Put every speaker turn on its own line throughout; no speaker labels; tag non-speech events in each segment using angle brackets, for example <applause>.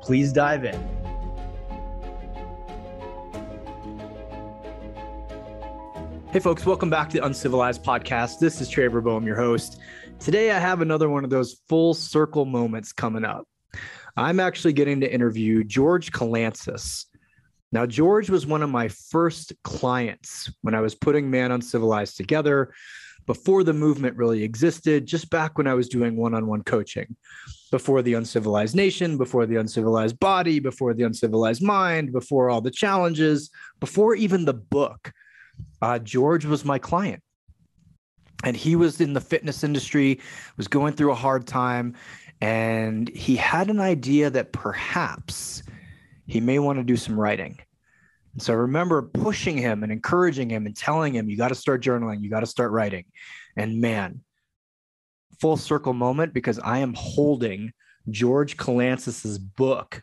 Please dive in. Hey, folks, welcome back to the Uncivilized Podcast. This is Trevor Boehm, your host. Today, I have another one of those full circle moments coming up. I'm actually getting to interview George Kalantzis. Now, George was one of my first clients when I was putting Man Uncivilized together before the movement really existed, just back when I was doing one on one coaching before the uncivilized nation, before the uncivilized body, before the uncivilized mind, before all the challenges, before even the book. Uh, George was my client. And he was in the fitness industry, was going through a hard time, and he had an idea that perhaps he may want to do some writing. And so I remember pushing him and encouraging him and telling him, you got to start journaling, you got to start writing. And man, full circle moment because I am holding George Kalantzis's book,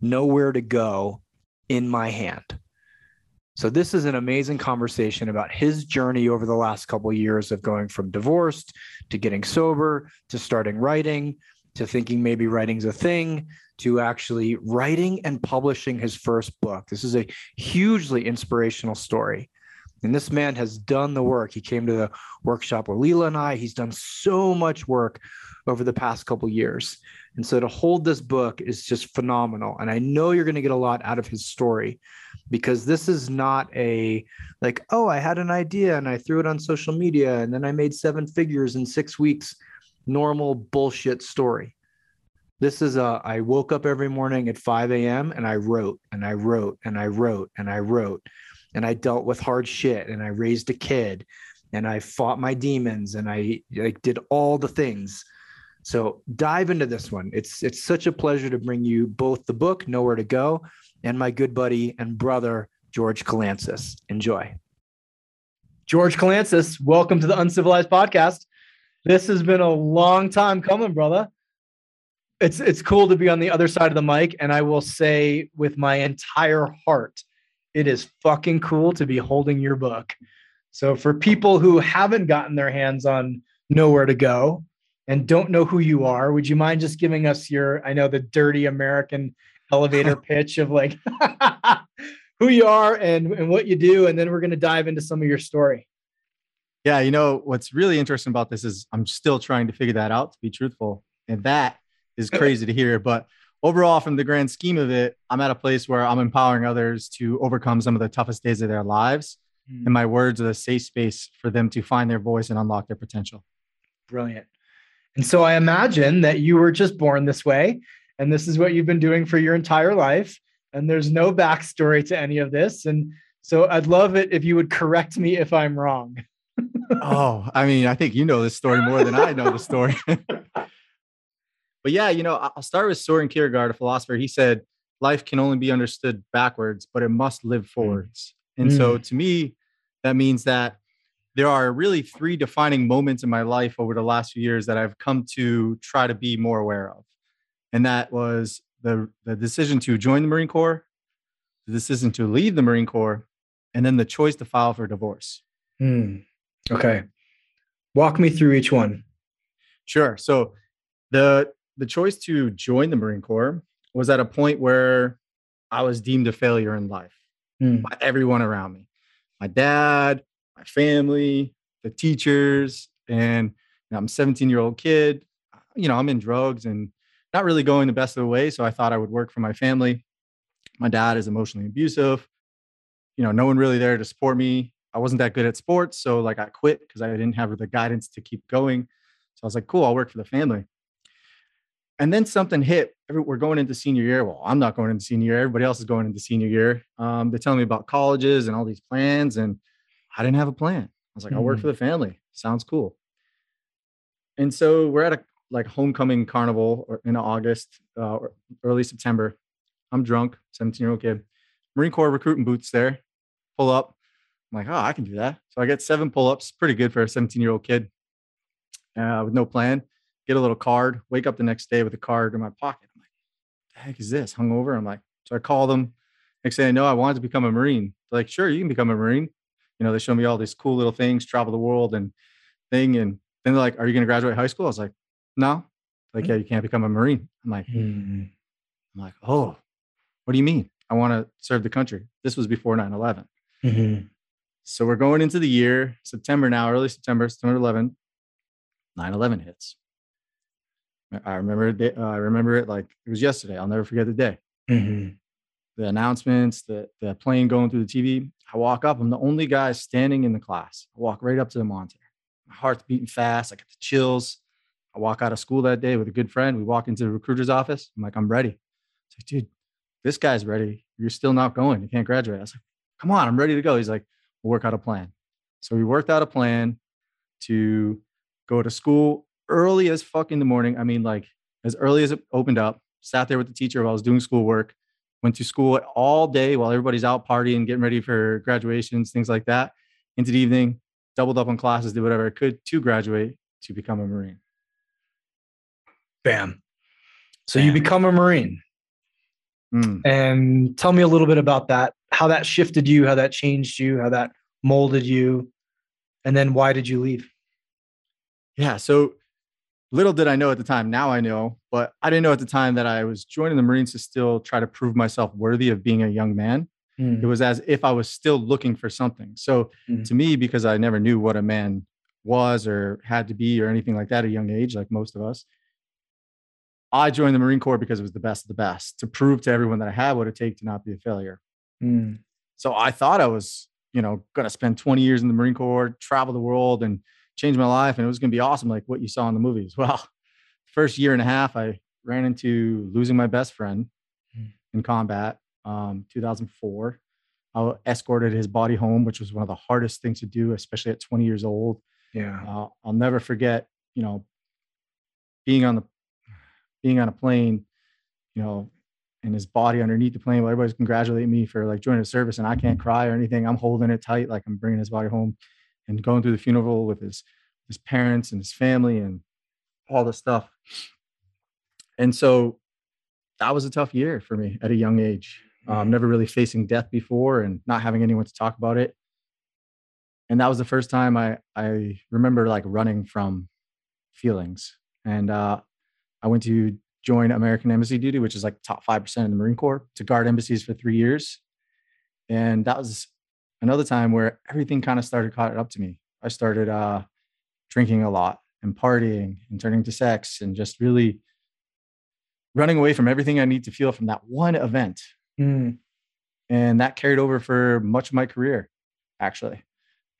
Nowhere to Go, in my hand. So this is an amazing conversation about his journey over the last couple of years of going from divorced to getting sober to starting writing to thinking maybe writing's a thing to actually writing and publishing his first book. This is a hugely inspirational story. And this man has done the work. He came to the workshop with Leela and I. He's done so much work over the past couple years. And so to hold this book is just phenomenal. And I know you're going to get a lot out of his story because this is not a like, oh, I had an idea and I threw it on social media and then I made seven figures in six weeks, normal bullshit story. This is a I woke up every morning at 5 a.m. and I wrote and I wrote and I wrote and I wrote and I dealt with hard shit and I raised a kid and I fought my demons and I like did all the things. So dive into this one. It's it's such a pleasure to bring you both the book Nowhere to Go and my good buddy and brother George Kalantzis. Enjoy. George Kalantzis, welcome to the Uncivilized Podcast. This has been a long time coming, brother. It's it's cool to be on the other side of the mic, and I will say with my entire heart it is fucking cool to be holding your book. So for people who haven't gotten their hands on Nowhere to Go and don't know who you are, would you mind just giving us your, I know the dirty American elevator <laughs> pitch of like <laughs> who you are and, and what you do. And then we're going to dive into some of your story.
Yeah, you know, what's really interesting about this is I'm still trying to figure that out to be truthful. And that is <laughs> crazy to hear. But overall, from the grand scheme of it, I'm at a place where I'm empowering others to overcome some of the toughest days of their lives. Mm. And my words are a safe space for them to find their voice and unlock their potential.
Brilliant. And so I imagine that you were just born this way, and this is what you've been doing for your entire life. And there's no backstory to any of this. And so I'd love it if you would correct me if I'm wrong. <laughs>
oh, I mean, I think you know this story more than I know the story. <laughs> But yeah, you know, I'll start with Soren Kierkegaard, a philosopher. He said, life can only be understood backwards, but it must live mm. forwards. And mm. so to me, that means that there are really three defining moments in my life over the last few years that I've come to try to be more aware of. And that was the, the decision to join the Marine Corps, the decision to leave the Marine Corps, and then the choice to file for divorce.
Mm. Okay. Walk me through each one.
Sure. So the the choice to join the Marine Corps was at a point where I was deemed a failure in life mm. by everyone around me my dad, my family, the teachers. And I'm a 17 year old kid. You know, I'm in drugs and not really going the best of the way. So I thought I would work for my family. My dad is emotionally abusive. You know, no one really there to support me. I wasn't that good at sports. So, like, I quit because I didn't have the guidance to keep going. So I was like, cool, I'll work for the family. And then something hit. We're going into senior year. Well, I'm not going into senior year. Everybody else is going into senior year. Um, they're telling me about colleges and all these plans, and I didn't have a plan. I was like, mm-hmm. I'll work mm. for the family. Sounds cool. And so we're at a like homecoming carnival in August, uh, or early September. I'm drunk, 17 year old kid. Marine Corps recruiting boots there. Pull up. I'm like, oh, I can do that. So I get seven pull ups, pretty good for a 17 year old kid uh, with no plan. Get a little card, wake up the next day with a card in my pocket. I'm like, the heck is this? Hungover. I'm like, so I call them. Next thing I know, I wanted to become a Marine. They're like, sure, you can become a Marine. You know, they show me all these cool little things, travel the world and thing. And then they're like, are you going to graduate high school? I was like, no. Like, mm. yeah, you can't become a Marine. I'm like, mm-hmm. I'm like, oh, what do you mean? I want to serve the country. This was before 9 11. Mm-hmm. So we're going into the year, September now, early September, September 11, 9 11 hits. I remember it, uh, I remember it like it was yesterday. I'll never forget the day. Mm-hmm. The announcements, the, the plane going through the TV. I walk up. I'm the only guy standing in the class. I walk right up to the monitor. My heart's beating fast. I got the chills. I walk out of school that day with a good friend. We walk into the recruiter's office. I'm like, I'm ready. It's like, dude, this guy's ready. You're still not going. You can't graduate. I was like, come on, I'm ready to go. He's like, we'll work out a plan. So we worked out a plan to go to school early as fuck in the morning. I mean, like as early as it opened up, sat there with the teacher while I was doing schoolwork, went to school all day while everybody's out partying, getting ready for graduations, things like that. Into the evening, doubled up on classes, did whatever I could to graduate to become a Marine.
Bam. So Bam. you become a Marine. Mm. And tell me a little bit about that, how that shifted you, how that changed you, how that molded you, and then why did you leave?
Yeah. So little did I know at the time. Now I know, but I didn't know at the time that I was joining the Marines to still try to prove myself worthy of being a young man. Mm. It was as if I was still looking for something. So mm. to me, because I never knew what a man was or had to be or anything like that at a young age, like most of us, I joined the Marine Corps because it was the best of the best to prove to everyone that I had what it take to not be a failure. Mm. So I thought I was, you know, going to spend 20 years in the Marine Corps, travel the world and change my life. And it was going to be awesome, like what you saw in the movies. Well, <laughs> first year and a half, I ran into losing my best friend mm. in combat, um, 2004. I escorted his body home, which was one of the hardest things to do, especially at 20 years old.
Yeah.
Uh, I'll never forget, you know, being on the being on a plane, you know, and his body underneath the plane while everybody's congratulating me for like joining the service and I can't cry or anything. I'm holding it tight, like I'm bringing his body home and going through the funeral with his his parents and his family and all the stuff. And so that was a tough year for me at a young age. Um, never really facing death before and not having anyone to talk about it. And that was the first time I I remember like running from feelings. And uh, I went to join American Embassy duty, which is like top 5% in the Marine Corps, to guard embassies for three years. And that was another time where everything kind of started caught up to me. I started uh, drinking a lot and partying and turning to sex and just really running away from everything I need to feel from that one event. Mm. And that carried over for much of my career, actually.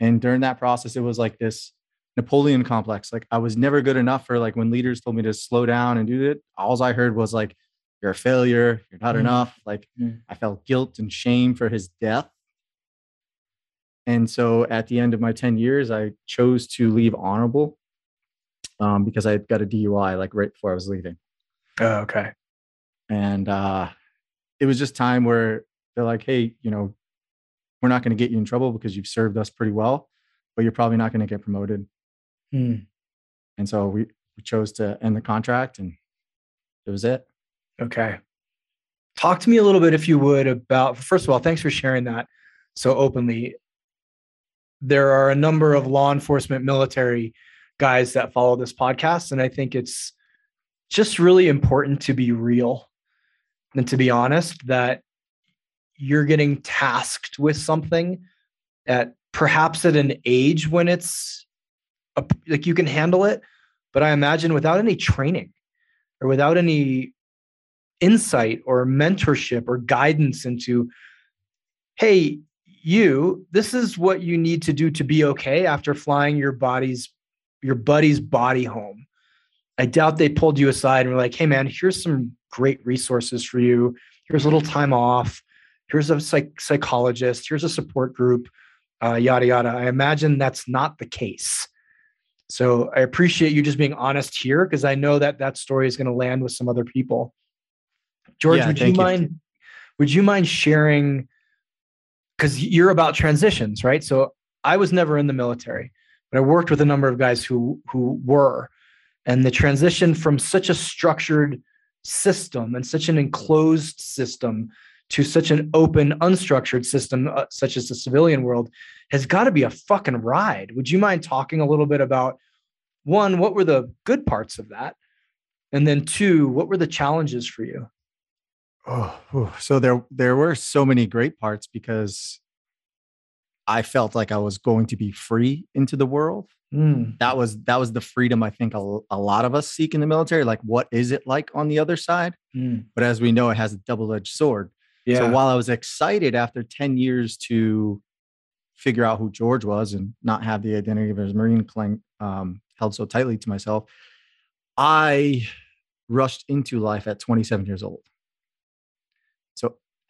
And during that process, it was like this Napoleon complex. Like I was never good enough for like when leaders told me to slow down and do it. All I heard was like, you're a failure. You're not mm. enough. Like mm. I felt guilt and shame for his death. And so at the end of my 10 years, I chose to leave honorable um, because I got a DUI like right before I was leaving.
Oh, okay.
And uh, it was just time where they're like, hey, you know, we're not going to get you in trouble because you've served us pretty well, but you're probably not going to get promoted. Hmm. And so we, we chose to end the contract and it was it.
Okay. Talk to me a little bit, if you would, about first of all, thanks for sharing that so openly. There are a number of law enforcement, military guys that follow this podcast. And I think it's just really important to be real and to be honest that you're getting tasked with something at perhaps at an age when it's a, like you can handle it but i imagine without any training or without any insight or mentorship or guidance into hey you this is what you need to do to be okay after flying your body's your buddy's body home i doubt they pulled you aside and were like hey man here's some great resources for you here's a little time off here's a psych- psychologist here's a support group uh, yada yada i imagine that's not the case So I appreciate you just being honest here because I know that that story is going to land with some other people. George, yeah, would you mind? You. Would you mind sharing? Because you're about transitions, right? So I was never in the military, but I worked with a number of guys who who were, and the transition from such a structured system and such an enclosed system to such an open, unstructured system, uh, such as the civilian world, has got to be a fucking ride. Would you mind talking a little bit about one, what were the good parts of that? And then two, what were the challenges for you?
Oh, so there there were so many great parts because I felt like I was going to be free into the world. Mm. That was that was the freedom I think a, a, lot of us seek in the military. Like, what is it like on the other side? Mm. But as we know, it has a double edged sword. Yeah. So while I was excited after ten years to figure out who George was and not have the identity of his Marine clang, um, held so tightly to myself, I rushed into life at 27 years old.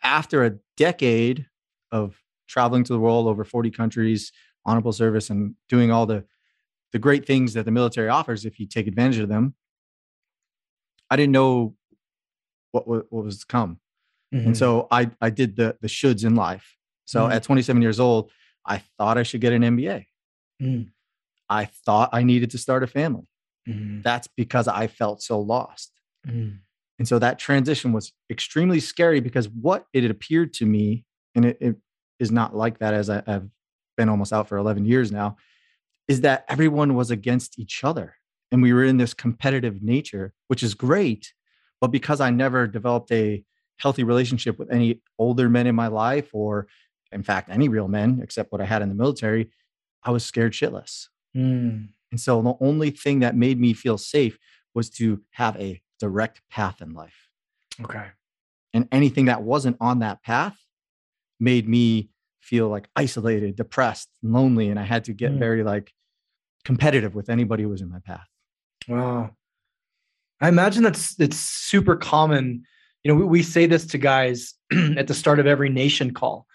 After a decade of traveling to the world over 40 countries, honorable service, and doing all the the great things that the military offers if you take advantage of them, I didn't know what what, what was to come, mm-hmm. and so I I did the the shoulds in life. So mm-hmm. at 27 years old, I thought I should get an MBA. Mm. I thought I needed to start a family. Mm-hmm. That's because I felt so lost. And so that transition was extremely scary because what it appeared to me, and it, it is not like that as I, have been almost out for 11 years now, is that everyone was against each other. And we were in this competitive nature, which is great. But because I never developed a healthy relationship with any older men in my life, or in fact, any real men except what I had in the military, I was scared shitless. Mm. And so the only thing that made me feel safe was to have a direct path in life.
Okay.
And anything that wasn't on that path made me feel like isolated, depressed, lonely. And I had to get mm. very like competitive with anybody who was in my path.
Wow. I imagine that's it's super common. You know, we, we say this to guys <clears throat> at the start of every nation call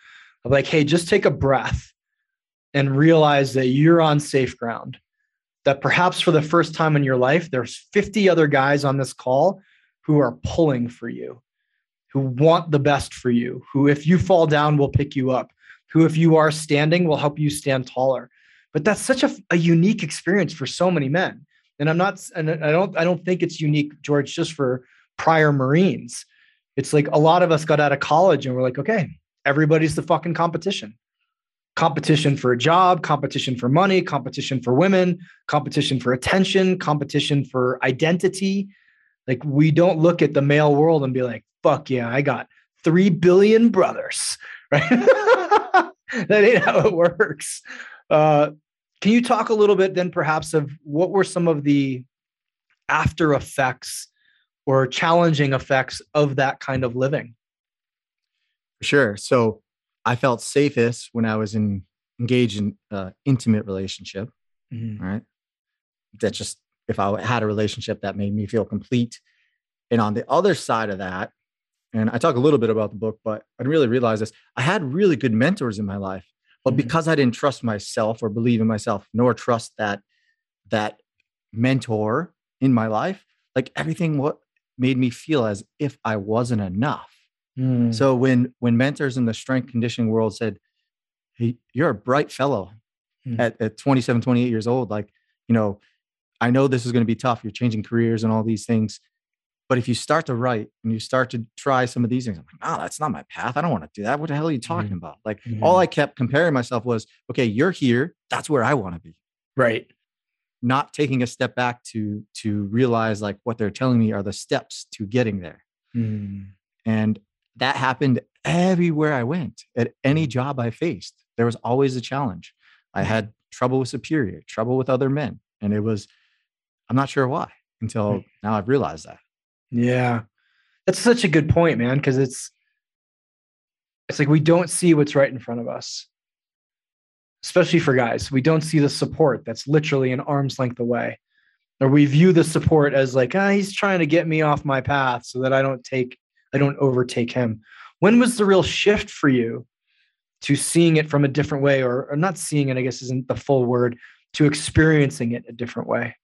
of like, hey, just take a breath and realize that you're on safe ground. That perhaps for the first time in your life, there's 50 other guys on this call who are pulling for you, who want the best for you, who, if you fall down, will pick you up, who, if you are standing, will help you stand taller. But that's such a, a unique experience for so many men. And I'm not, and I don't, I don't think it's unique, George, just for prior Marines. It's like a lot of us got out of college and we're like, okay, everybody's the fucking competition competition for a job, competition for money, competition for women, competition for attention, competition for identity. Like we don't look at the male world and be like, fuck yeah, I got 3 billion brothers, <laughs> right? <laughs> that ain't how it works. Uh, can you talk a little bit then perhaps of what were some of the after effects or challenging effects of that kind of living?
Sure. So I felt safest when I was in engaged in uh, intimate relationship. Mm-hmm. Right. That just if I had a relationship that made me feel complete. And on the other side of that, and I talk a little bit about the book, but I really realized this. I had really good mentors in my life, but mm-hmm. because I didn't trust myself or believe in myself, nor trust that that mentor in my life, like everything what made me feel as if I wasn't enough. Mm. So when when mentors in the strength conditioning world said, "Hey, you're a bright fellow mm. at, at 27, 28 years old, like, you know, I know this is going to be tough. You're changing careers and all these things. But if you start to write and you start to try some of these things, I'm like, no, that's not my path. I don't want to do that. What the hell are you talking mm about? Like mm all I kept comparing myself was, okay, you're here. That's where I want to be.
Right.
Not taking a step back to to realize like what they're telling me are the steps to getting there. Mm. And that happened everywhere I went at any mm-hmm. job I faced. There was always a challenge. I had mm-hmm. trouble with superior, trouble with other men. And it was, I'm not sure why until now I've realized that.
Yeah. That's such a good point, man. Cause it's, it's like we don't see what's right in front of us, especially for guys. We don't see the support that's literally an arm's length away. Or we view the support as like, ah, he's trying to get me off my path so that I don't take I don't overtake him. When was the real shift for you to seeing it from a different way, or, or not seeing it, I guess isn't the full word, to experiencing it a different way?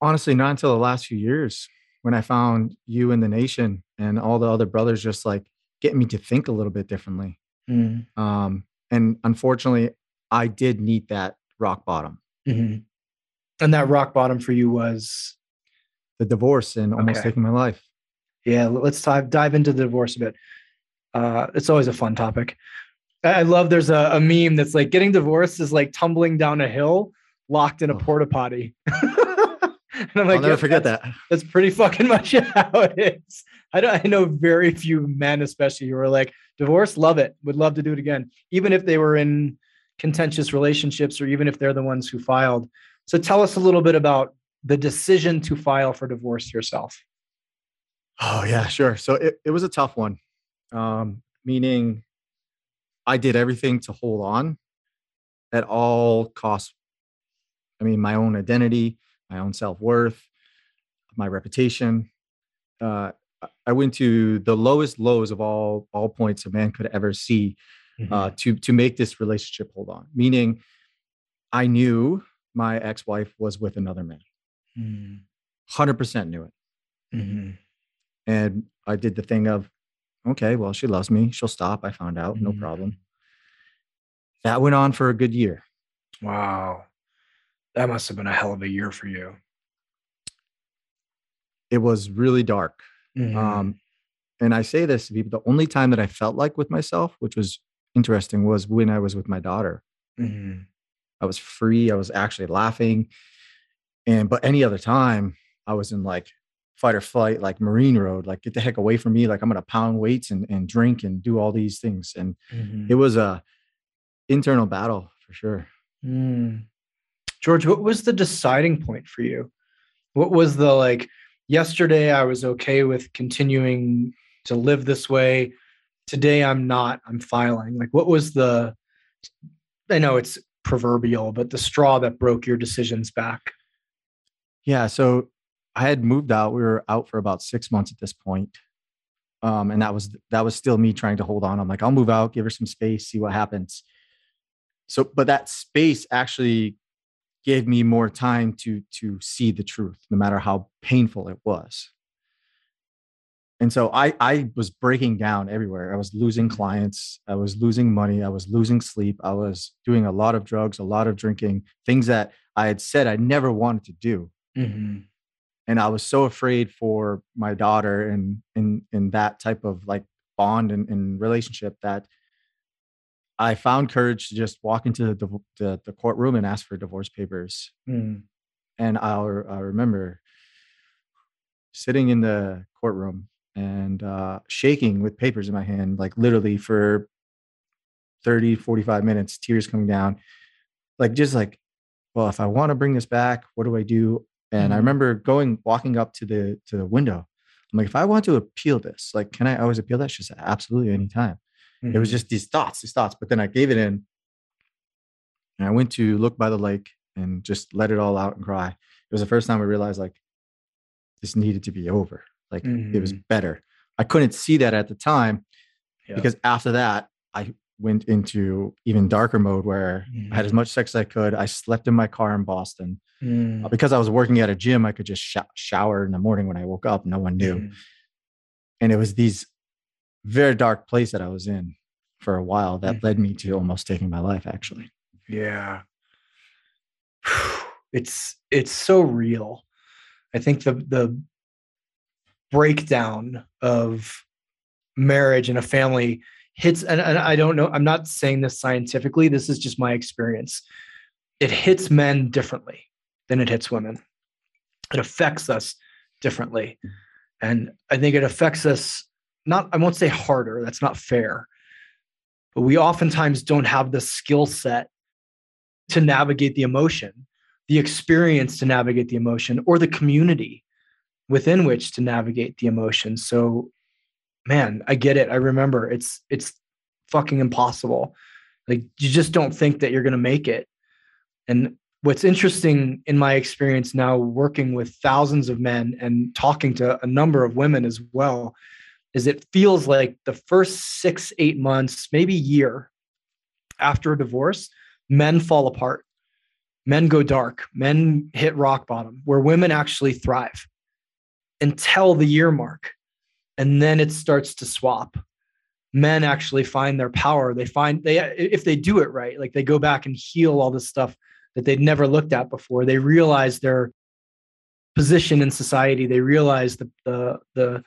Honestly, not until the last few years when I found you and the nation and all the other brothers just like getting me to think a little bit differently. Mm. Um, and unfortunately, I did need that rock bottom. Mm-hmm.
And that rock bottom for you was
the divorce and almost okay. taking my life.
Yeah, let's dive dive into the divorce a bit. Uh, it's always a fun topic. I love there's a, a meme that's like getting divorced is like tumbling down a hill locked in a oh. porta potty. <laughs>
and I'm like, I'll never forget
that's,
that.
That's pretty fucking <laughs> much how it is. I don't I know very few men, especially who are like, divorce, love it, would love to do it again, even if they were in contentious relationships or even if they're the ones who filed. So tell us a little bit about the decision to file for divorce yourself.
Oh yeah, sure. So it, it was a tough one. Um, meaning I did everything to hold on at all costs. I mean, my own identity, my own self worth, my reputation. Uh, I went to the lowest lows of all all points a man could ever see mm-hmm. uh, to to make this relationship hold on. Meaning, I knew my ex wife was with another man. Mm. Hundred mm. percent knew it, mm-hmm. And I did the thing of, okay, well, she loves me. She'll stop. I found out, mm-hmm. no problem. That went on for a good year.
Wow. That must have been a hell of a year for you.
It was really dark. Mm-hmm. Um, and I say this to people the only time that I felt like with myself, which was interesting, was when I was with my daughter. Mm-hmm. I was free. I was actually laughing. And, but any other time, I was in like fight or flight, like Marine Road, like get the heck away from me. Like I'm going to pound weights and, and drink and do all these things. And mm-hmm. it was a, internal battle for sure. Mm.
George, what was the deciding point for you? What was the like, yesterday I was okay with continuing to live this way. Today I'm not, I'm filing. Like, what was the, I know it's proverbial, but the straw that broke your decisions back?
Yeah. So I had moved out. We were out for about six months at this point. Um, and that was that was still me trying to hold on. I'm like, I'll move out, give her some space, see what happens so but that space actually gave me more time to to see the truth no matter how painful it was and so i i was breaking down everywhere i was losing clients i was losing money i was losing sleep i was doing a lot of drugs a lot of drinking things that i had said i never wanted to do mm-hmm. And i was so afraid for my daughter and in in that type of like bond and, and relationship that I found courage to just walk into the, the, the courtroom and ask for divorce papers. Mm. And I'll, i remember sitting in the courtroom and uh, shaking with papers in my hand, like literally for 30, 45 minutes, tears coming down. Like, just like, well, if I want to bring this back, what do I do? And mm. I remember going, walking up to the to the window. I'm like, if I want to appeal this, like, can I always appeal that? She said, absolutely, anytime. Mm-hmm. It was mm-hmm. just these thoughts, these thoughts. But then I gave it in and I went to look by the lake and just let it all out and cry. It was the first time I realized like this needed to be over. Like mm-hmm. it was mm-hmm. better. I couldn't see that at the time yeah. because after that, I went into even darker mode where mm-hmm. I had as mm-hmm. much sex as I could. I slept in my car in Boston. Mm. Because I was working at a gym, I could just sh- shower in the morning when I woke up. No one knew. Mm. And it was these very dark place that I was in for a while that mm. led me to almost taking my life actually.
Yeah. <sighs> It's it's so real. I think the the breakdown of marriage and a family hits and, and I don't know, I'm not saying this scientifically, this is just my experience. It hits men differently than it hits women. It affects us differently. And I think it affects us not I won't say harder, that's not fair. But we oftentimes don't have the skill set to navigate the emotion, the experience to navigate the emotion, or the community within which to navigate the emotion. So man, I get it. I remember it's it's fucking impossible. Like you just don't think that you're going to make it. And what's interesting in my experience now working with thousands of men and talking to a number of women as well is it feels like the first six, eight months, maybe year after a divorce, men fall apart. men go dark, men hit rock bottom, where women actually thrive until the year mark. And then it starts to swap. Men actually find their power. They find they if they do it right, like they go back and heal all this stuff that they'd never looked at before. They realize their position in society. They realize the the the,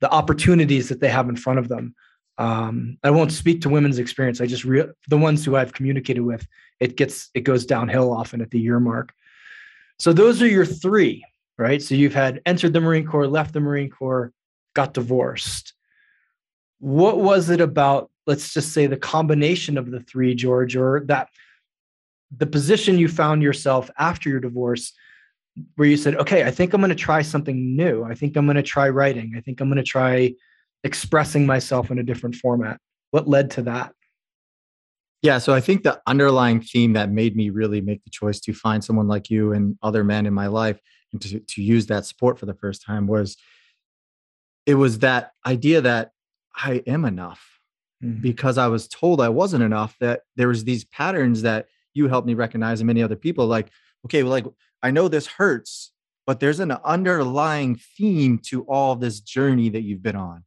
the opportunities that they have in front of them. Um, I won't speak to women's experience. I just re- the ones who I've communicated with. It gets it goes downhill often at the year mark. So those are your three, right? So you've had entered the Marine Corps, left the Marine Corps, got divorced. What was it about? Let's just say the combination of the three, George, or that the position you found yourself after your divorce where you said, okay, I think I'm going to try something new. I think I'm going to try writing. I think I'm going to try expressing myself in a different format. What led to that?
Yeah, so I think the underlying theme that made me really make the choice to find someone like you and other men in my life and to, to use that support for the first time was it was that idea that I am enough mm-hmm. because I was told I wasn't enough, that there was these patterns that you helped me recognize and many other people like, okay, well, like I know this hurts, but there's an underlying theme to all this journey that you've been on.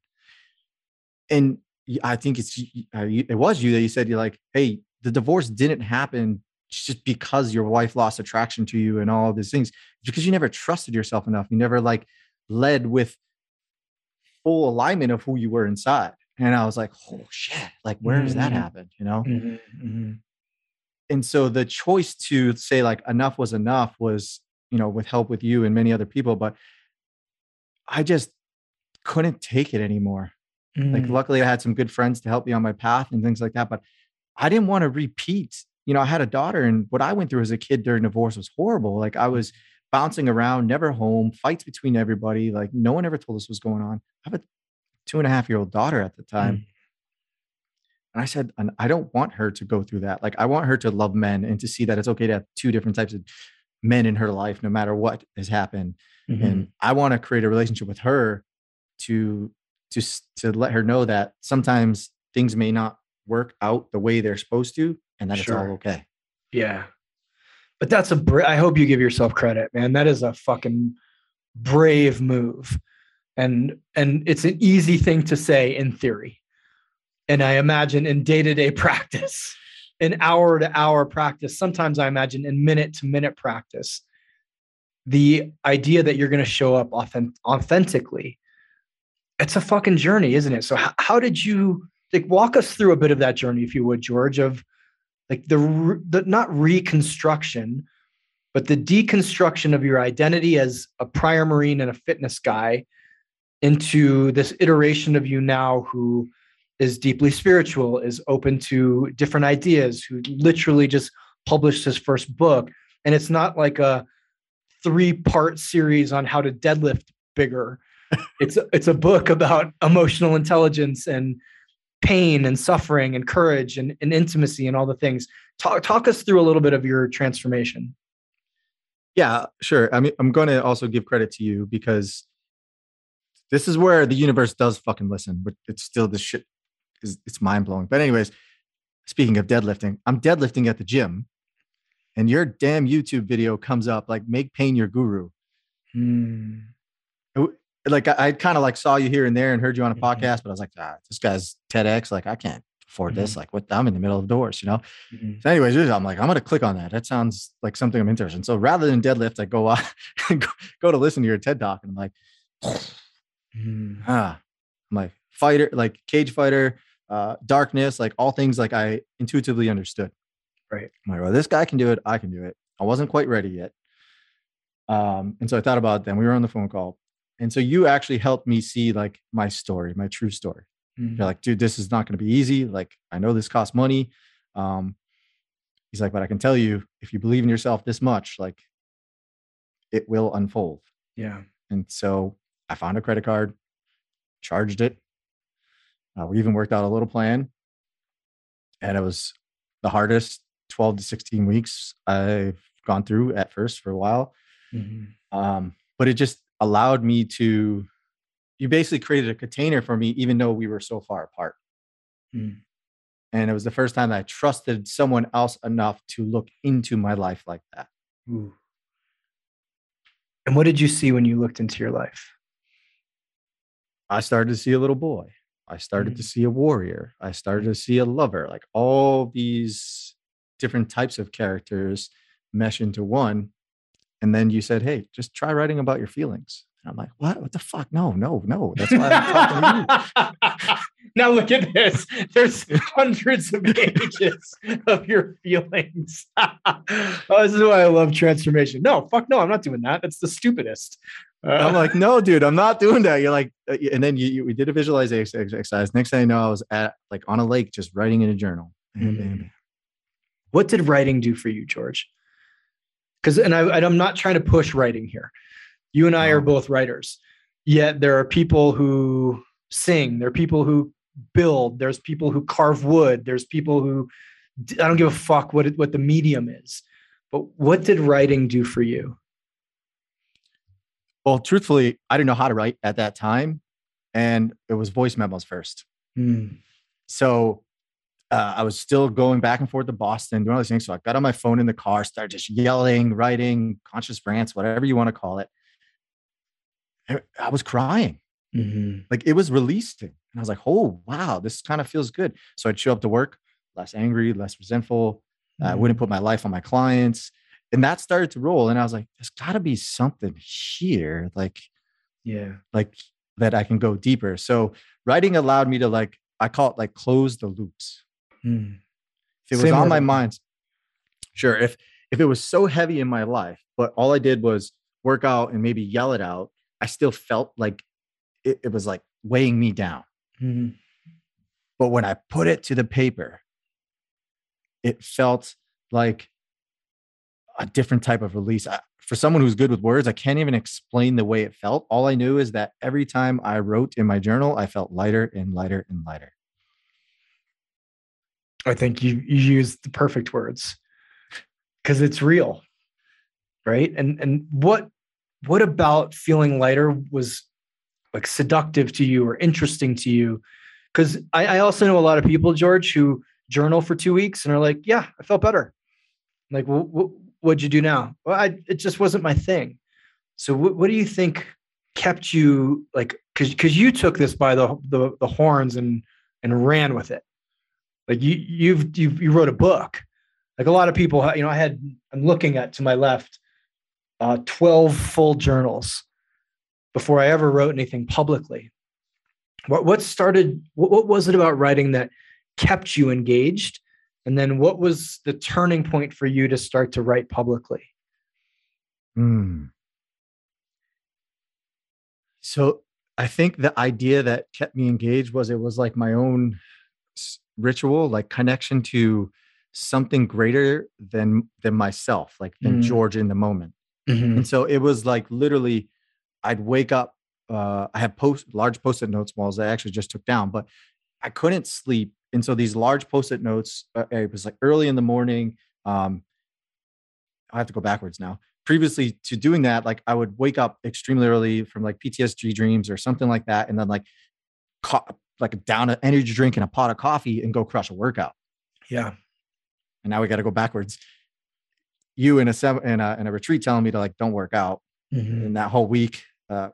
And I think it's uh, it was you that you said you're like, hey, the divorce didn't happen just because your wife lost attraction to you and all these things, because you never trusted yourself enough. You never like led with full alignment of who you were inside. And I was like, oh shit, like where does mm-hmm. that happen? You know? Mm-hmm. Mm-hmm and so the choice to say like enough was enough was you know with help with you and many other people but i just couldn't take it anymore. Mm. like luckily i had some good friends to help me on my path and things like that but i didn't want to repeat. You know i had a daughter and what i went through as a kid during divorce was horrible. Like i was bouncing around never home fights between everybody like no one ever told us what was going on. I have a two and a half year old daughter at the time. Mm. And I said, and I don't want her to go through that. Like, I want her to love men and to see that it's okay to have two different types of men in her life, no matter what has happened. Mm-hmm. And I want to create a relationship with her to to to let her know that sometimes things may not work out the way they're supposed to, and that sure. it's all okay.
Yeah, but that's a. Bra- I hope you give yourself credit, man. That is a fucking brave move, and and it's an easy thing to say in theory and I imagine in day to day practice, in hour to hour practice, sometimes I imagine in minute to minute practice, the idea that you're going to show up authentic- authentically, it's a fucking journey, isn't it? So, how, how did you like walk us through a bit of that journey, if you would, George, of like the, the not reconstruction, but the deconstruction of your identity as a prior Marine and a fitness guy into this iteration of you now who is deeply spiritual, is open to different ideas, who literally just published his first book. And it's not like a three part series on how to deadlift bigger. <laughs> it's it's a book about emotional intelligence and pain and suffering and courage and, and intimacy and all the things. Talk talk us through a little bit of your transformation.
Yeah, sure. I mean, I'm going to also give credit to you because this is where the universe does fucking listen, but it's still the shit is it's mind blowing. But anyways, speaking of deadlifting, I'm deadlifting at the gym, and your damn YouTube video comes up like "Make Pain Your Guru." Hmm. Like I, I kind of like saw you here and there and heard you on a mm-hmm. podcast, but I was like, ah, this guy's TEDx. Like I can't afford mm-hmm. this. Like what? I'm in the middle of doors, you know. Mm-hmm. So, anyways, I'm like, I'm gonna click on that. That sounds like something I'm interested in. So rather than deadlift, I go <laughs> on, go to listen to your TED talk, and I'm like, mm. ah, I'm like fighter, like cage fighter, uh, darkness, like all things like I intuitively understood.
Right.
I'm like, well, this guy can do it. I can do it. I wasn't quite ready yet. Um, and so I thought about then we were on the phone call. And so you actually helped me see like my story, my true story. Mm-hmm. You're like, dude, this is not going to be easy. Like, I know this costs money. Um, he's like, but I can tell you, if you believe in yourself this much, like it will unfold.
Yeah.
And so I found a credit card, charged it, uh, we even worked out a little plan, and it was the hardest 12 to 16 weeks I've gone through at first for a while. Mm-hmm. Um, but it just allowed me to, you basically created a container for me, even though we were so far apart. Mm. And it was the first time that I trusted someone else enough to look into my life like that.
Ooh. And what did you see when you looked into your life?
I started to see a little boy. I started
Mm.
to see a warrior. I started to see a lover. Like all these different types of characters mesh into one. And then you said, Hey, just try writing about your feelings. And I'm like, What? What the fuck? No, no, no. That's why I'm talking to you. <laughs>
now look at this. There's <laughs> hundreds of pages of your feelings. <laughs> oh, this is why I love transformation. No, fuck no, I'm not doing that. That's the stupidest. Uh,
I'm like, no, dude, I'm not doing that. You're like, uh, and then you, you we did a visualization exercise. Next thing I know, I was at like on a lake, just writing in a journal. And- and-
Mm. what did writing do for you, George? Because, and, I, and I'm not trying to push writing here. You and I are both writers, yet there are people who sing, there are people who build, there's people who carve wood, there's people who I don't give a fuck what it, what the medium is. But what did writing do for you?
Well, truthfully, I didn't know how to write at that time, and it was voice memos first.
Mm,
So uh, I was still going back and forth to Boston, doing all these things. So I got on my phone in the car, started just yelling, writing, conscious rants, whatever you want to call it. I was crying.
mhm,
like it was releasing and i was like oh wow this kind of feels good so i'd show up to work less angry less resentful i
mhm.
wouldn't put my life on my clients and that started to roll and i was like there's got to be something here like
Yeah.
like that i can go deeper. So writing allowed me to like i call it like close the loops.
Mm,
if it was
Same
on my mind sure if if it was so heavy in my life but all i did was work out and maybe yell it out i still felt like it, it was like weighing me down.
Mhm,
But when I put it to the paper, it felt like a different type of release. I, for someone who's good with words, I can't even explain the way it felt. All I knew is that every time I wrote in my journal, I felt lighter and lighter and lighter.
I think you you used the perfect words because it's real, right? And and what what about feeling lighter was like seductive to you or interesting to you? Because I, I also know a lot of people, George, who journal for two weeks and are like, "Yeah, I felt better." Like, what'd you do now? Well, I, it just wasn't my thing. So, what, what do you think kept you like? Because because you took this by the, the the horns and and ran with it like you you've you you wrote a book like a lot of people you know i had i'm looking at to my left uh 12 full journals before i ever wrote anything publicly what what started what, what was it about writing that kept you engaged and then what was the turning point for you to start to write publicly
Hmm. So I think the idea that kept me engaged was it was like my own ritual, like connection to something greater than than myself, like than
Mm.
George in the moment.
Mhm.
And so it was like literally, I'd wake up. Uh, I have post large post-it notes walls that I actually just took down, but I couldn't sleep. And so these large post-it notes, uh, it was like early in the morning. Um, I have to go backwards now. Previously to doing that, like I would wake up extremely early from like PTSD dreams or something like that, and then like, co- like down an energy drink and a pot of coffee and go crush a workout.
yeah
And now we got to go backwards. You in a seven in a, in a retreat telling me to like don't work out,
Mhm.
in that whole week uh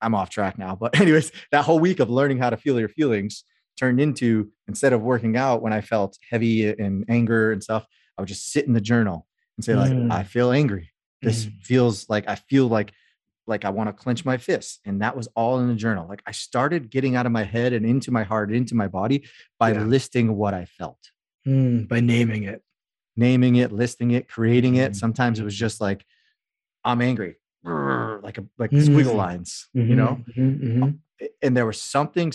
i'm off track now but <laughs> anyways that whole week of learning how to feel your feelings turned into instead of working out when i felt heavy and anger and stuff i would just sit in the journal and say like
Mm.
i feel angry. This
Mhm.
feels like i feel like like i want to clench my fists. And that was all in the journal. Like i started getting out of my head and into my heart into my body by
Yeah.
listing what i felt.
Mm, by naming it.
Naming it listing it creating it.
Mhm.
sometimes it was just like i'm angry. Like a like
Mhm.
squiggle lines you know?
Mhm, mhm,
and there was something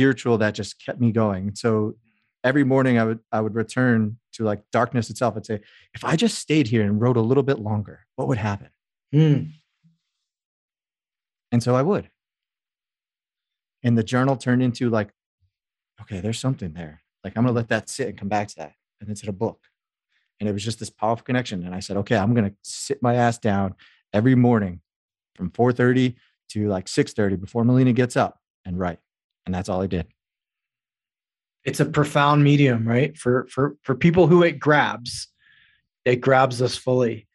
spiritual that just kept me going. So every morning i would i would return to like darkness itself. And say if i just stayed here and wrote a little bit longer what would happen?
Mm.
and so i would. And the journal turned into like okay there's something there. Like i'm gonna let that sit and come back to that. And then to the book. And it was just this powerful connection. And i said okay i'm gonna sit my ass down every morning from 4.30 to like 6.30 before melina gets up and write and that's all i did
It's a profound medium, right? For for for people who it grabs, it grabs us fully.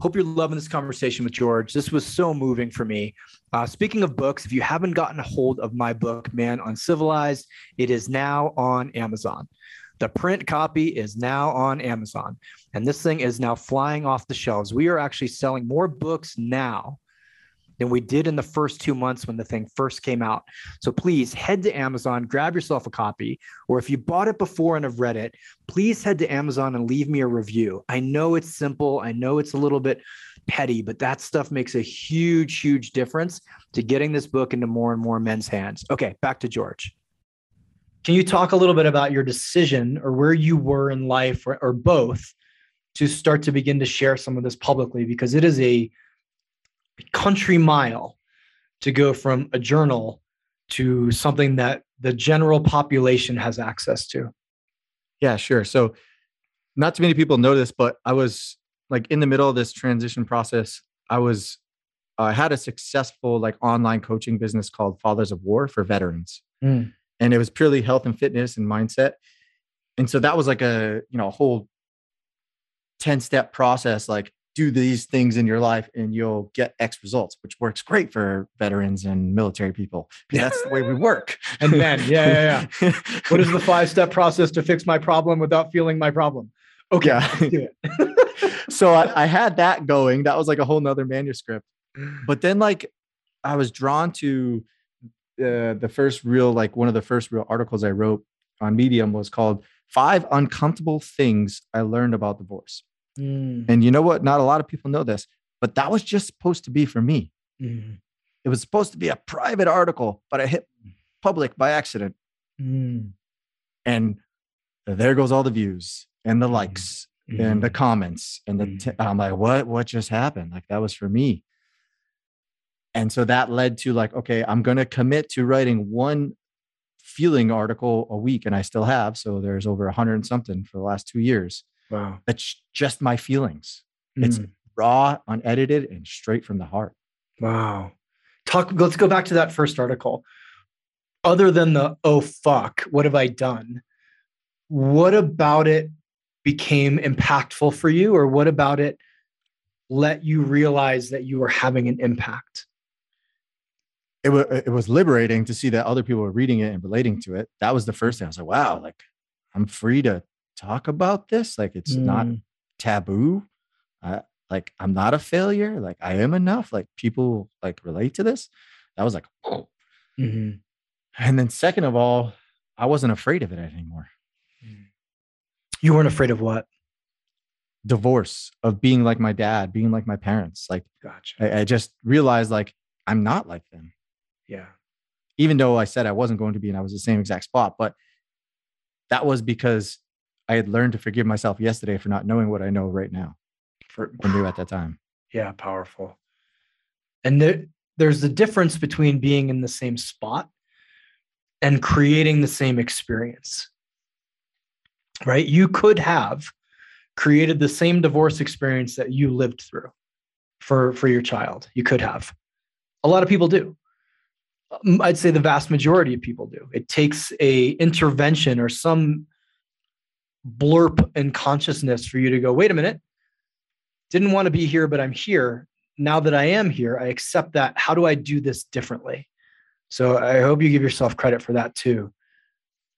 Hope you're loving this conversation with George. This was so moving for me. Uh, speaking of books, if you haven't gotten a hold of my book, Man Uncivilized, it is now on Amazon. The print copy is now on Amazon, and this thing is now flying off the shelves. We are actually selling more books now than we did in the first two months when the thing first came out. So please head to Amazon, grab yourself a copy, or if you bought it before and have read it, please head to Amazon and leave me a review. I know it's simple, I know it's a little bit petty, but that stuff makes a huge, huge difference to getting this book into more and more men's hands. Okay, back to George. Can you talk a little bit about your decision or where you were in life or, or both to start to begin to share some of this publicly? Because it is a country mile to go from a journal to something that the general population has access to.
Yeah, sure. So, not too many people know this, but I was like in the middle of this transition process. I was, I had a successful like online coaching business called Fathers of War for veterans, mm. and it was purely health and fitness and mindset. And so that was like a you know a whole ten step process. Like do these things in your life and you'll get X results, which works great for veterans and military people. <laughs> That's the way we work.
and then, yeah, yeah, yeah. <laughs> what is the five step process to fix my problem without feeling my problem? Okay,
yeah. <laughs> so I, I had that going. That was like a whole nother manuscript. But then, like, I was drawn to uh, the first real, like, one of the first real articles I wrote on Medium was called Five Uncomfortable Things I Learned About Divorce. Mm. And you know what? Not a lot of people know this, but that was just supposed to be for me. Mm. It was supposed to be a private article, but I hit public by accident. Mm. And there goes all the views and the mm. likes and the mm. comments and the t- I'm like, what what just happened? Like that was for me. And so that led to like, okay, I'm gonna commit to writing one feeling article a week, and I still have. So there's over a hundred and something for the last two years.
Wow.
That's just my feelings. Mm. It's raw, unedited, and straight from the heart.
Wow. Talk, let's go back to that first article. Other than the, oh, fuck, what have I done? What about it became impactful for you, or what about it let you realize that you were having an impact?
It was, it was liberating to see that other people were reading it and relating to it. That was the first thing. I was like, wow, like I'm free to talk about this like it's mm. not taboo. Uh, like i'm not a failure like i am enough like people like relate to this. That was like oh. Mm-hmm. and then second of all i wasn't afraid of it anymore.
Mm. you weren't afraid of what?
Divorce of being like my dad being like my parents like
gotcha.
I, I just realized like i'm not like them.
Yeah.
Even though i said i wasn't going to be and i was the same exact spot but that was because I had learned to forgive myself yesterday for not knowing what I know right now for or knew at that time.
Yeah, powerful. And there, there's the difference between being in the same spot and creating the same experience. Right? You could have created the same divorce experience that you lived through for for your child. You could have. A lot of people do. Um, I'd say the vast majority of people do. It takes a intervention or some blurb in consciousness for you to go, wait a minute, didn't want to be here, but I'm here. Now that I am here, I accept that. How do I do this differently? So I hope you give yourself credit for that too.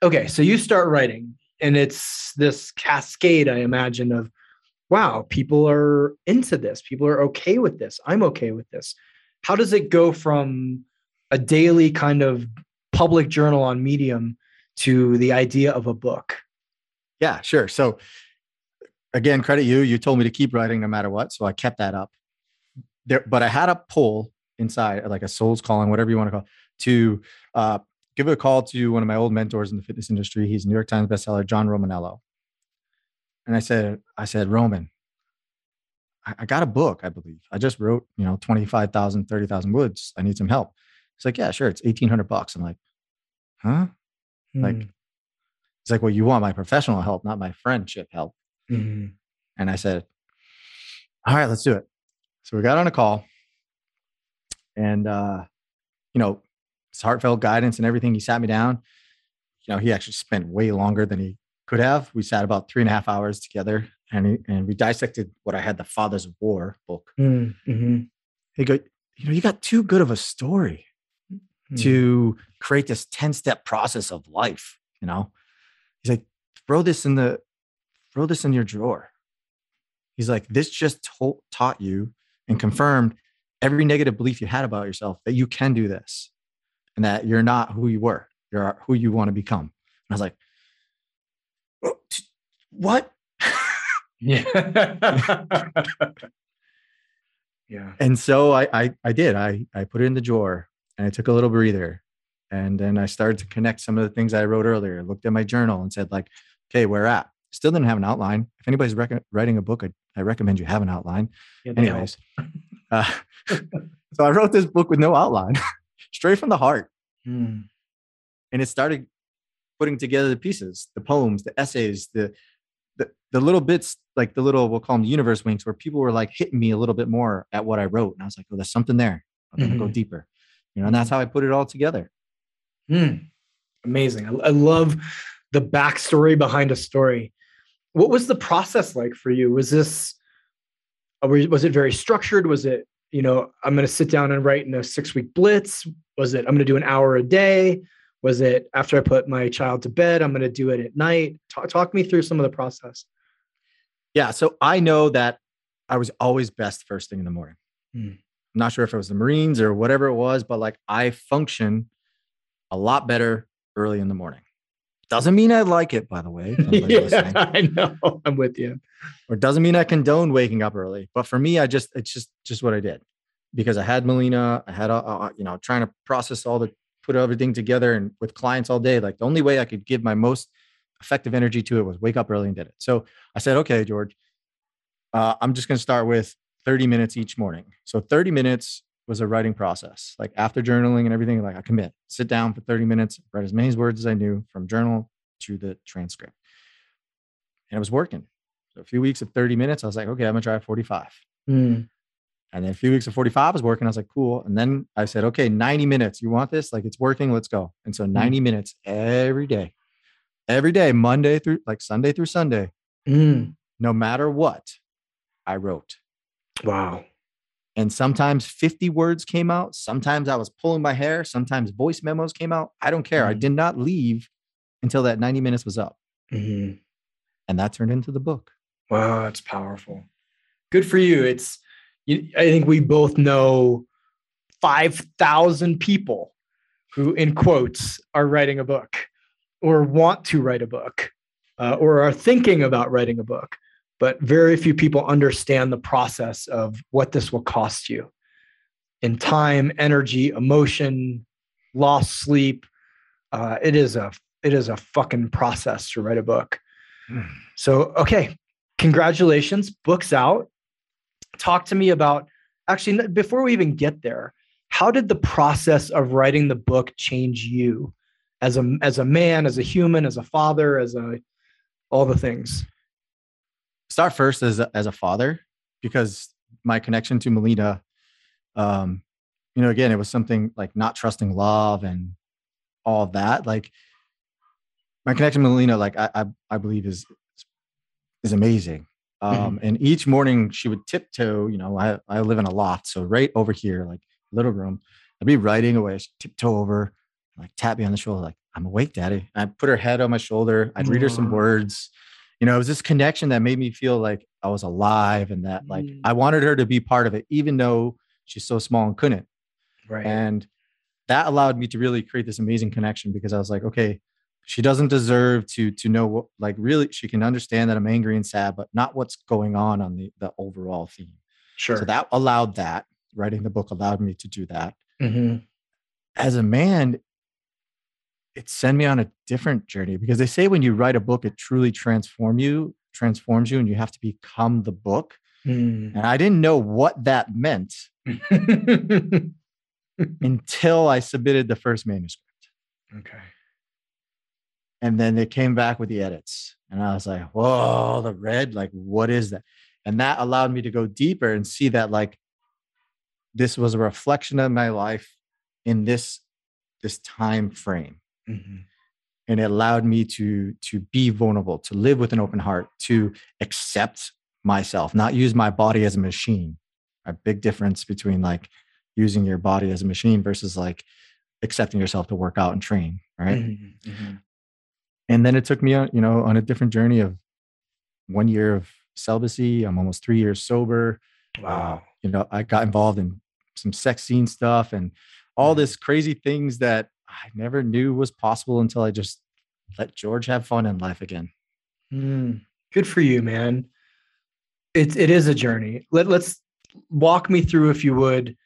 Okay, so you start writing, and it's this cascade, I imagine, of wow, people are into this. People are okay with this. I'm okay with this. How does it go from a daily kind of public journal on Medium to the idea of a book?
Yeah, sure. So again, credit you. You told me to keep writing no matter what. So I kept that up. There, but I had a pull inside, like a soul's calling, whatever you want to call to uh, give a call to one of my old mentors in the fitness industry. He's New York Times bestseller, John Romaniello. And I said, I said, Roman, I, got a book, I believe. I just wrote, you know, 25,000, 30,000 words. I need some help. He's like, yeah, sure. It's 1800 bucks. I'm like, huh? Hmm. Like, He's like, well, you want my professional help, not my friendship help. Mm-hmm. And I said, all right, let's do it. So we got on a call and, uh, you know, it's heartfelt guidance and everything. He sat me down you know, he actually spent way longer than he could have. We sat about three and a half hours together and, he, and we dissected what I had the Father's War book. Mm-hmm. He go, you know, you got too good of a story mm-hmm. to create this 10 step process of life. You know, he's like, throw this in the, throw this in your drawer. He's like, this just to- taught you and confirmed every negative belief you had about yourself that you can do this and that you're not who you were. You're who you want to become. And I was like, what?
yeah. <laughs> yeah.
And so I, I, I did. I, I put it in the drawer and I took a little breather. And then I started to connect some of the things I wrote earlier. Looked at my journal and said, like, okay, where at? Still didn't have an outline. If anybody's rec- writing a book, I, I, recommend you have an outline. Yeah, Anyways, uh, <laughs> so I wrote this book with no outline, <laughs> straight from the heart. Hmm. And it started putting together the pieces, the poems, the essays, the the, the little bits, like the little, we'll call them universe winks, where people were like hitting me a little bit more at what I wrote. And I was like, oh, there's something there. I'm going to mm-hmm. go deeper. You know, and that's how I put it all together.
Mm. Amazing. I, I love the backstory behind a story. What was the process like for you? Was this, uh, was it very structured? Was it, you know, I'm going to sit down and write in a six week blitz? Was it, I'm going to do an hour a day? Was it after I put my child to bed, I'm going to do it at night? Talk, talk me through some of the process.
Yeah. So I know that I was always best first thing in the morning. Hmm. I'm not sure if it was the Marines or whatever it was, but like I function a lot better early in the morning. Doesn't mean I like it, by the way. <laughs>
yeah, <laughs> I know. I'm with you.
Or doesn't mean I condone waking up early. But for me, I just it's just just what I did because I had Melina. I had a, you know trying to process all the put everything together and with clients all day. Like the only way I could give my most effective energy to it was wake up early and did it. So I said, okay, George, uh, I'm just going to start with 30 minutes each morning. So 30 minutes was a writing process. Like after journaling and everything, like I commit, sit down for 30 minutes, write as many words as I knew from journal to the transcript. And it was working. So a few weeks of 30 minutes, I was like, okay, I'm gonna try 45. Mm. And then a few weeks of 45 was working. I was like, cool. And then I said, okay, 90 minutes. You want this? Like it's working. Let's go. And so 90 mm. minutes every day, every day, Monday through like Sunday through Sunday, mm. no matter what, I wrote.
Wow.
And sometimes 50 words came out. Sometimes I was pulling my hair. Sometimes voice memos came out. I don't care. Mm. I did not leave until that 90 minutes was up. Mm-hmm. And that turned into the book.
Wow. That's powerful. Good for you. It's, I think we both know 5,000 people who, in quotes, are writing a book or want to write a book uh, or are thinking about writing a book. But very few people understand the process of what this will cost you in time, energy, emotion, lost sleep. Uh, it is a it is a fucking process to write a book. Hmm. So okay, congratulations, book's out talk to me about actually before we even get there how did the process of writing the book change you as a as a man as a human as a father as a all the things
start first as a, as a father because my connection to melina um you know again it was something like not trusting love and all that like my connection to melina like i i, I believe is is amazing Mm-hmm. Um, mm-hmm. And each morning she would tiptoe, you know, I, I live in a loft. So right over here, like little room, I'd be writing away, she'd tiptoe over, like tap me on the shoulder, like, I'm awake, daddy. And I'd put her head on my shoulder. I'd read her some words. You know, it was this connection that made me feel like I was alive and that like mm. I wanted her to be part of it, even though she's so small and couldn't. Right. And that allowed me to really create this amazing connection because I was like, okay, she doesn't deserve to to know what like really she can understand that i'm angry and sad but not what's going on on the the overall theme
sure
so that allowed that writing the book allowed me to do that mm-hmm. as a man it sent me on a different journey because they say when you write a book it truly transform you transforms you and you have to become the book mm. and i didn't know what that meant <laughs> until i submitted the first manuscript
okay
and then they came back with the edits. And I was like, whoa, the red, like, what is that? And that allowed me to go deeper and see that like this was a reflection of my life in this this time frame. Mm-hmm. and it allowed me to to be vulnerable to live with an open heart to accept myself not use my body as a machine a big difference between like using your body as a machine versus like accepting yourself to work out and train right mm-hmm, mm-hmm. and then it took me you know on a different journey of one year of celibacy i'm almost three years sober
wow uh,
you know i got involved in some sex scene stuff and all mm-hmm. this crazy things that i never knew was possible until i just let george have fun in life again.
Mm, good for you man. It's it is a journey. Let, let's walk me through if you would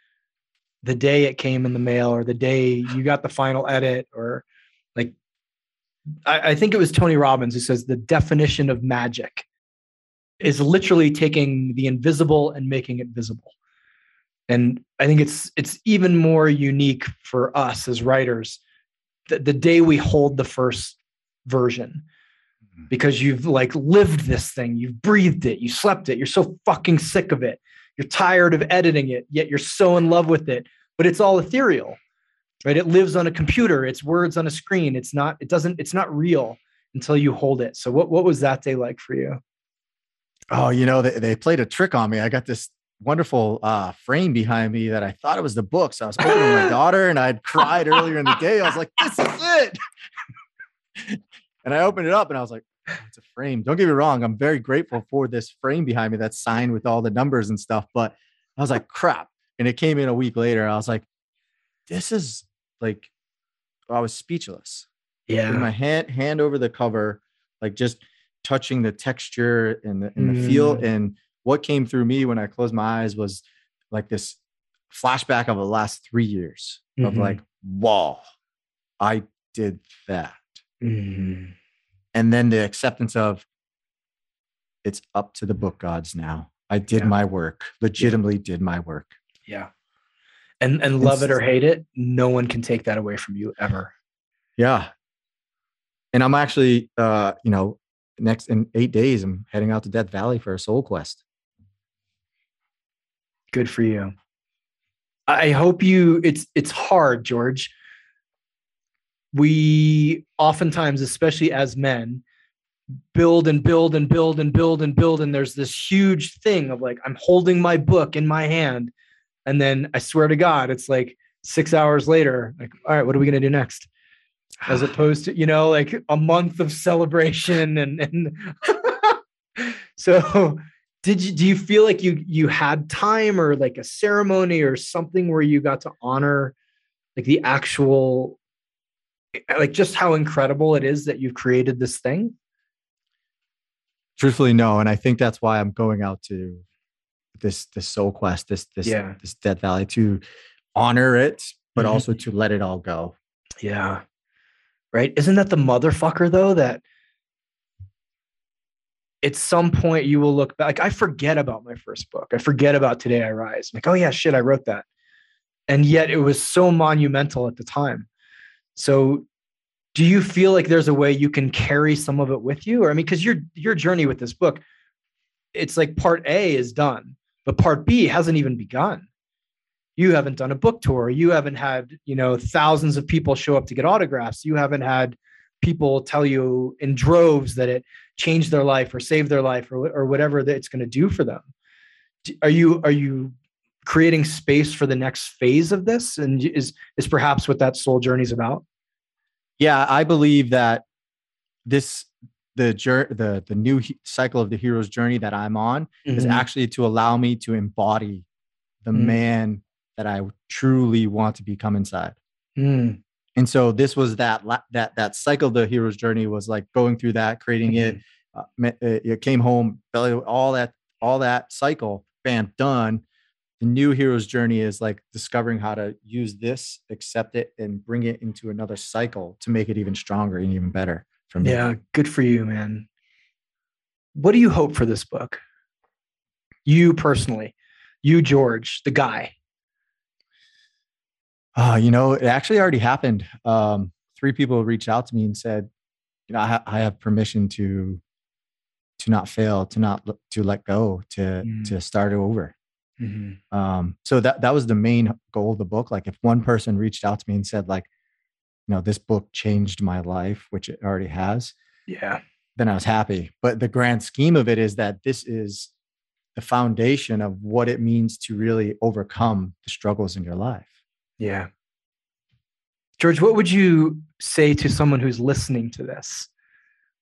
the day it came in the mail or the day you got the final edit or like I, I, think it was tony robbins who says the definition of magic is literally taking the invisible and making it visible and i think it's it's even more unique for us as writers the, the day we hold the first version mm-hmm. because you've like lived this thing you've breathed it you slept it you're so fucking sick of it you're tired of editing it, yet you're so in love with it. But it's all ethereal, right? It lives on a computer. It's words on a screen. It's not. It doesn't. It's not real until you hold it. So what what was that day like for you?
Oh, you know, they, they played a trick on me. I got this wonderful uh, frame behind me that I thought it was the book. So I was with my <laughs> daughter and I'd cried earlier in the day. I was like, this is it. <laughs> and I opened it up and I was like, it's a frame. Don't get me wrong. I'm very grateful for this frame behind me that's signed with all the numbers and stuff. But I was like, crap. And it came in a week later. I was like, this is like, I was speechless.
Yeah.
my hand hand over the cover, like just touching the texture and the, and the mm. feel. And what came through me when I closed my eyes was like this flashback of the last three years mm-hmm. of like, wow, I did that. Mm-hmm and then the acceptance of it's up to the book gods now i did yeah. my work legitimately yeah. did my work
yeah and and love it's, it or hate it no one can take that away from you ever
yeah and i'm actually uh you know next in eight days i'm heading out to death valley for a soul quest
good for you i hope you it's it's hard george we oftentimes, especially as men, build and build and build and build and build. And there's this huge thing of like, I'm holding my book in my hand. And then I swear to God, it's like six hours later, like, all right, what are we going to do next? As <sighs> opposed to, you know, like a month of celebration. And, and <laughs> so did you, do you feel like you, you had time or like a ceremony or something where you got to honor like the actual like just how incredible it is that you've created this thing?
Truthfully, no. And I think that's why I'm going out to this this soul quest, this this yeah. this Death Valley to honor it, but mm-hmm. also to let it all go.
Yeah. Right. Isn't that the motherfucker though that at some point you will look back. Like I forget about my first book. I forget about Today I Rise. I'm like, oh yeah, shit, I wrote that. And yet it was so monumental at the time. So do you feel like there's a way you can carry some of it with you? Or I mean, because your your journey with this book, it's like part A is done, but part B hasn't even begun. You haven't done a book tour. You haven't had, you know, thousands of people show up to get autographs. You haven't had people tell you in droves that it changed their life or save their life or, or whatever that it's going to do for them. Are you are you creating space for the next phase of this and is is perhaps what that soul journey is about
yeah i believe that this the the the new cycle of the hero's journey that i'm on mm-hmm. is actually to allow me to embody the mm. man that i truly want to become inside mm. And so this was that that that cycle the hero's journey was like going through that creating mm-hmm. it uh, it came home all that all that cycle bam done the new hero's journey is like discovering how to use this, accept it, and bring it into another cycle to make it even stronger and even better
for me. Yeah, good for you, man. What do you hope for this book? You personally, you, George, the guy.
Uh, you know, it actually already happened. Um, three people reached out to me and said, you know, I, ha- I have permission to to not fail, to not to let go, to mm. to start over. Mm-hmm. Um, so that that was the main goal of the book. Like if one person reached out to me and said, like, you know, this book changed my life, which it already has,
Yeah.
then I was happy. But the grand scheme of it is that this is the foundation of what it means to really overcome the struggles in your life.
Yeah. George, what would you say to someone who's listening to this?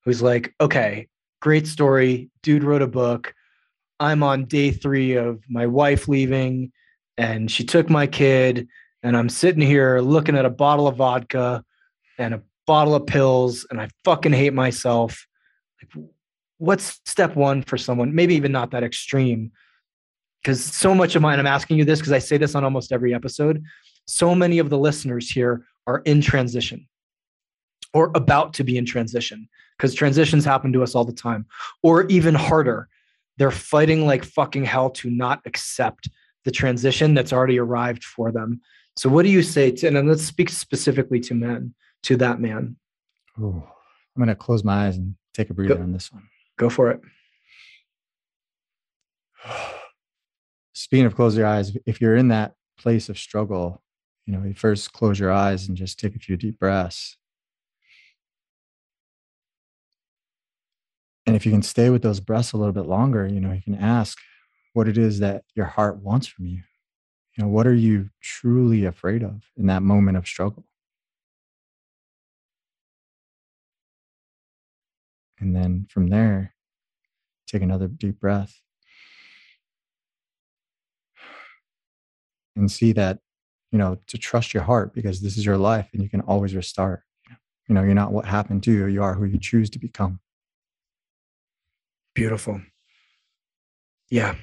Who's like, okay, great story. Dude wrote a book. I'm on day three of my wife leaving, and she took my kid, and I'm sitting here looking at a bottle of vodka and a bottle of pills, and I fucking hate myself. Like, what's step one for someone? Maybe even not that extreme. Because so much of mine, I'm asking you this because I say this on almost every episode. So many of the listeners here are in transition or about to be in transition because transitions happen to us all the time. Or even harder, they're fighting like fucking hell to not accept the transition that's already arrived for them. So, what do you say to, and let's speak specifically to men, to that man?
Ooh, I'm going to close my eyes and take a breather on this one.
Go for it. <sighs>
Speaking of close your eyes, if you're in that place of struggle, you know, you first close your eyes and just take a few deep breaths. And if you can stay with those breaths a little bit longer, you know, you can ask what it is that your heart wants from you. You know, what are you truly afraid of in that moment of struggle? And then from there, take another deep breath and see that, you know, to trust your heart because this is your life and you can always restart. You know, you're not what happened to you, you are who you choose to become.
Beautiful. Yeah,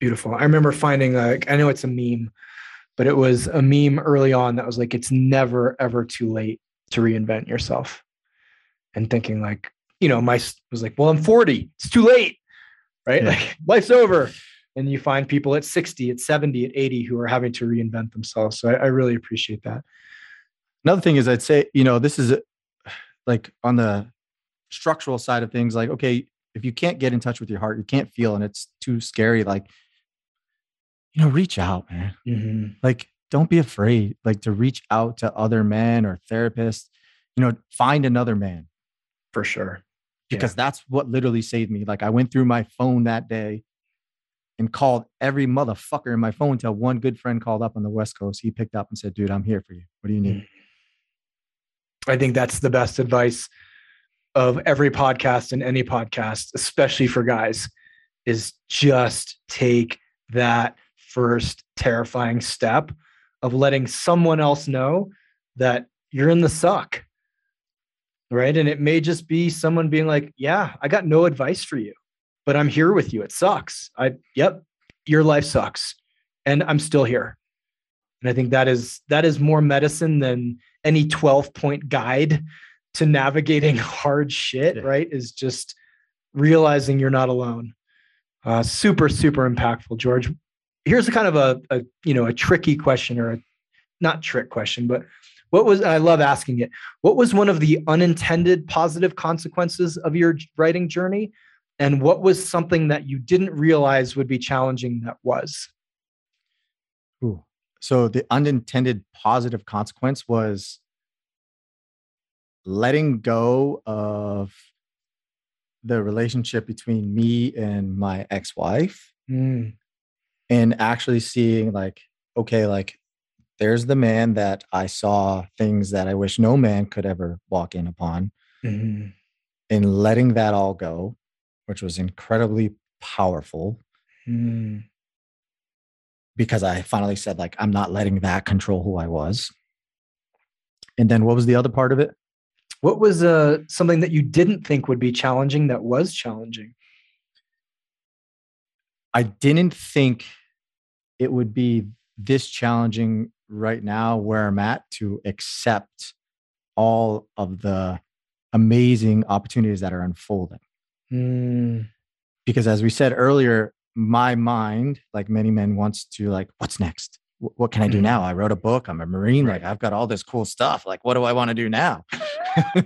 beautiful. I remember finding like I know it's a meme, but it was a meme early on that was like it's never ever too late to reinvent yourself. And thinking like, you know, my was like, well, I'm 40. It's too late. Right?
Yeah.
Like life's over. And you find people at 60, at 70, at 80 who are having to reinvent themselves. So I, I really appreciate that.
Another thing is I'd say, you know, this is like on the structural side of things, like, okay, if you can't get in touch with your heart, you can't feel, and it's too scary, like, you know, reach out, man.
Mhm.
Like, don't be afraid, like, to reach out to other men or therapists, you know, find another man
For sure. Yeah.
because that's what literally saved me. Like, I went through my phone that day and called every motherfucker in my phone until one good friend called up on the West Coast. He picked up and said, dude, I'm here for you. What do you need? Mm.
I think that's the best advice of every podcast and any podcast, especially for guys, is just take that first terrifying step of letting someone else know that you're in the suck. Right. And it may just be someone being like, Yeah, I got no advice for you, but I'm here with you. It sucks. I, yep, your life sucks. And I'm still here. And I think that is that is more medicine than any 12 point guide to navigating <laughs> hard shit, right? Is just realizing you're not alone. Uh, super, super impactful, George. Here's a kind of a, a you know a tricky question or a not trick question, but what was I love asking it. What was one of the unintended positive consequences of your writing journey? And what was something that you didn't realize would be challenging that was?
Ooh. So the unintended positive consequence was letting go of the relationship between me and my ex-wife
Mm,
and actually seeing like okay like there's the man that i saw things that i wish no man could ever walk in upon
mhm,
and letting that all go which was incredibly powerful
mm.
because I finally said, like, I'm not letting that control who I was. And then what was the other part of it?
What was uh, something that you didn't think would be challenging that was challenging?
I didn't think it would be this challenging right now where I'm at to accept all of the amazing opportunities that are unfolding.
Mm,
Because as we said earlier, my mind, like many men, wants to like, what's next? Wh- What can I do
Mhm.
now? I wrote a book. I'm a Marine. Like I've got all this cool stuff. Like, what do I want to do now? <laughs>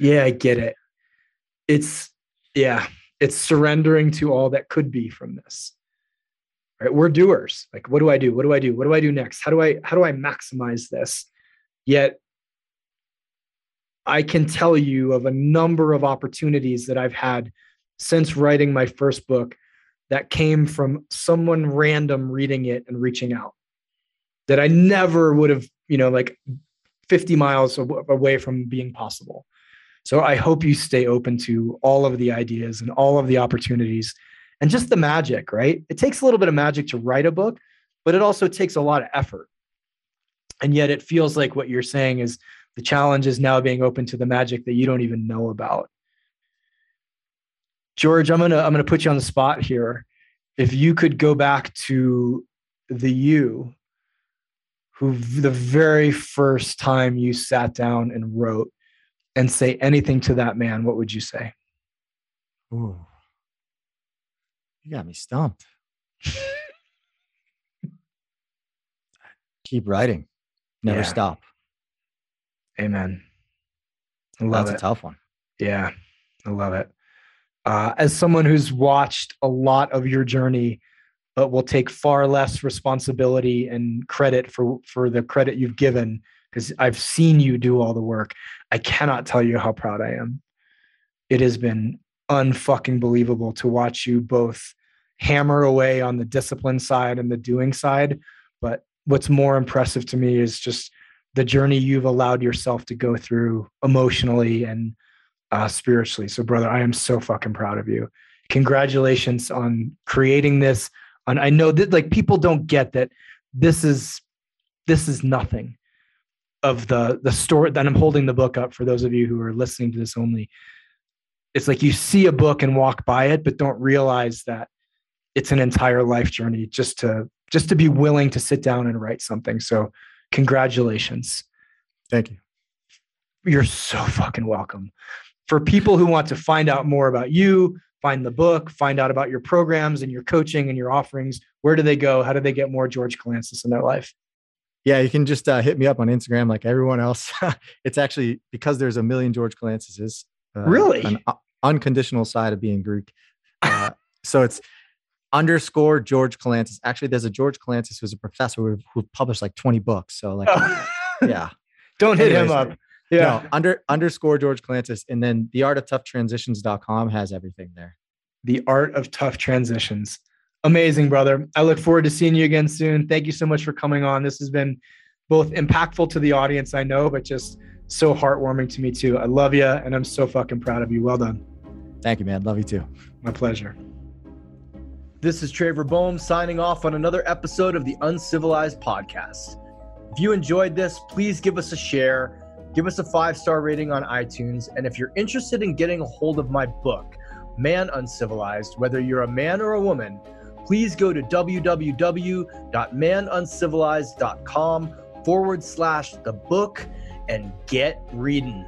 yeah, I get it. It's yeah, it's surrendering to all that could be from this. right? We're doers. Like, what do I do? What do I do? What do I do next? How do I how do I maximize this? Yet I can tell you of a number of opportunities that I've had since writing my first book that came from someone random reading it and reaching out that I never would have, you know, like 50 miles away from being possible. So I hope you stay open to all of the ideas and all of the opportunities and just the magic, right? It takes a little bit of magic to write a book, but it also takes a lot of effort. And yet it feels like what you're saying is the challenge is now being open to the magic that you don't even know about. George, I'm gonna I'm gonna put you on the spot here. If you could go back to the you who the very first time you sat down and wrote and say anything to that man, what would you say?
Ooh. You got me stumped. <laughs> Keep writing. Never yeah. stop.
Amen. I love
That's
it.
a tough one.
Yeah, I love it. Uh, as someone who's watched a lot of your journey, but will take far less responsibility and credit for for the credit you've given, because I've seen you do all the work. I cannot tell you how proud I am. It has been unfucking believable to watch you both hammer away on the discipline side and the doing side. But what's more impressive to me is just the journey you've allowed yourself to go through emotionally and uh, spiritually. So, brother, I am so fucking proud of you. Congratulations on creating this. And I know that like people don't get that this is this is nothing of the the story that I'm holding the book up for those of you who are listening to this only. It's like you see a book and walk by it, but don't realize that it's an entire life journey just to just to be willing to sit down and write something. So Congratulations.
Thank you.
You're so fucking welcome. For people who want to find out more about you, find the book, find out about your programs and your coaching and your offerings, where do they go? How do they get more George Kalantzis in their life?
Yeah, you can just uh, hit me up on Instagram like everyone else. <laughs> it's actually because there's a million George Kalantzises.
Uh, really?
An unconditional side of being Greek. Uh, <laughs> so it's underscore George Kalantzis. Actually, there's a George Kalantzis who's a professor who, who published like 20 books. So like, oh. yeah. <laughs>
Don't hit Anyways, him up.
Yeah. No, under underscore George Kalantzis. And then the art of tough transitions.com has everything there.
The art of tough transitions. Amazing, brother. I look forward to seeing you again soon. Thank you so much for coming on. This has been both impactful to the audience, I know, but just so heartwarming to me too. I love you and I'm so fucking proud of you. Well done.
Thank you, man. Love you too.
My pleasure. This is Traver Boehm signing off on another episode of the Uncivilized Podcast. If you enjoyed this, please give us a share, give us a five star rating on iTunes, and if you're interested in getting a hold of my book, Man Uncivilized, whether you're a man or a woman, please go to www.manuncivilized.com forward slash the book and get reading.